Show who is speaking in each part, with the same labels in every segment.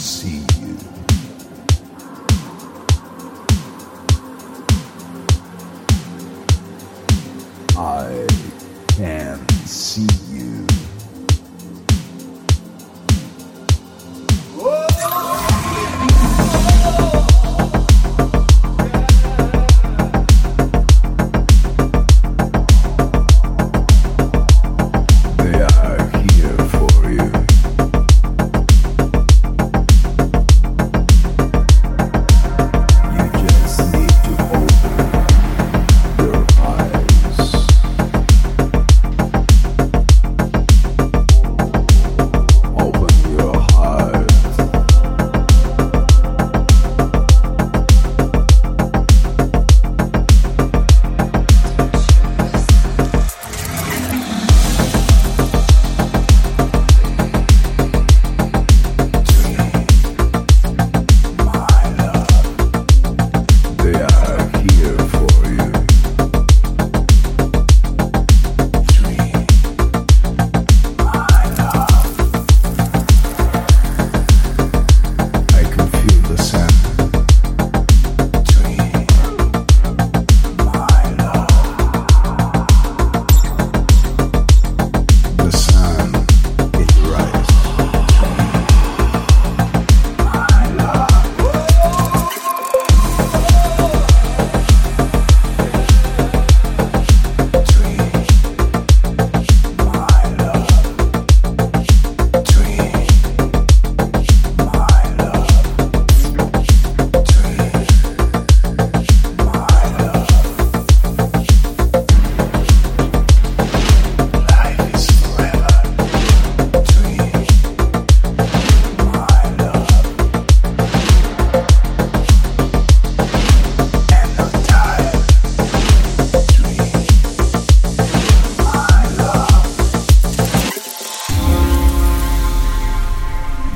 Speaker 1: see.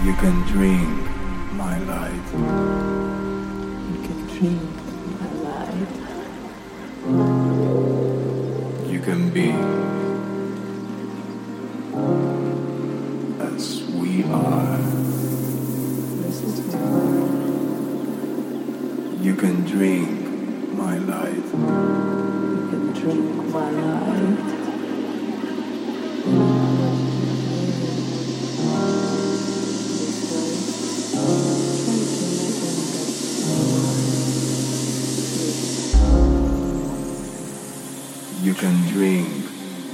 Speaker 1: You can drink my light.
Speaker 2: You can drink my life.
Speaker 1: You can be as we are.
Speaker 2: This is my world.
Speaker 1: You can drink my light.
Speaker 2: You can drink my life.
Speaker 1: You can drink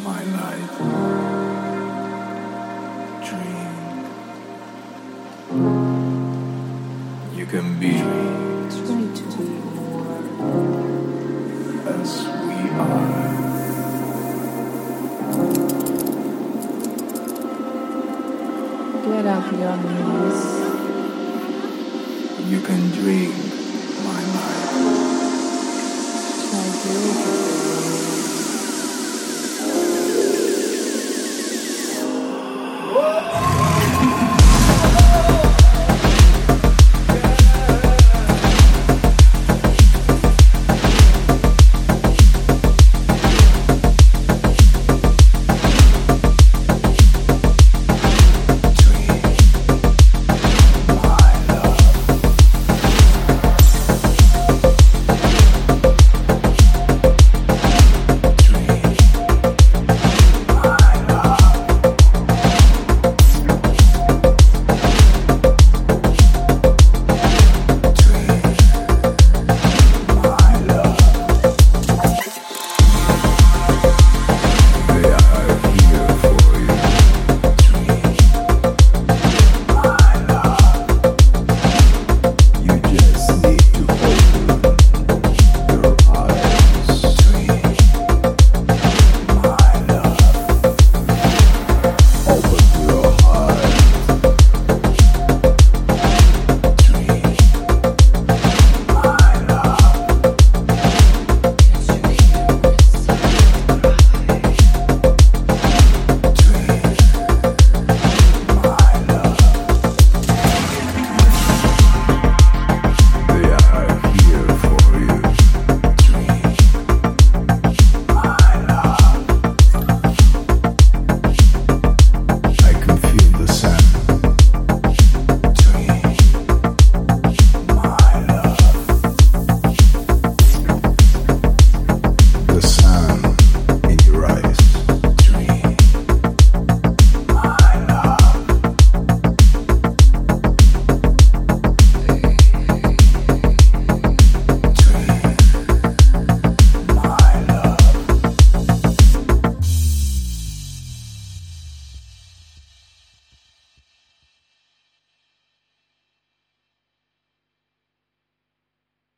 Speaker 1: my life. Drink. You can be
Speaker 2: Try to be more
Speaker 1: as we are.
Speaker 2: get off your knees.
Speaker 1: You can drink my life.
Speaker 2: Try to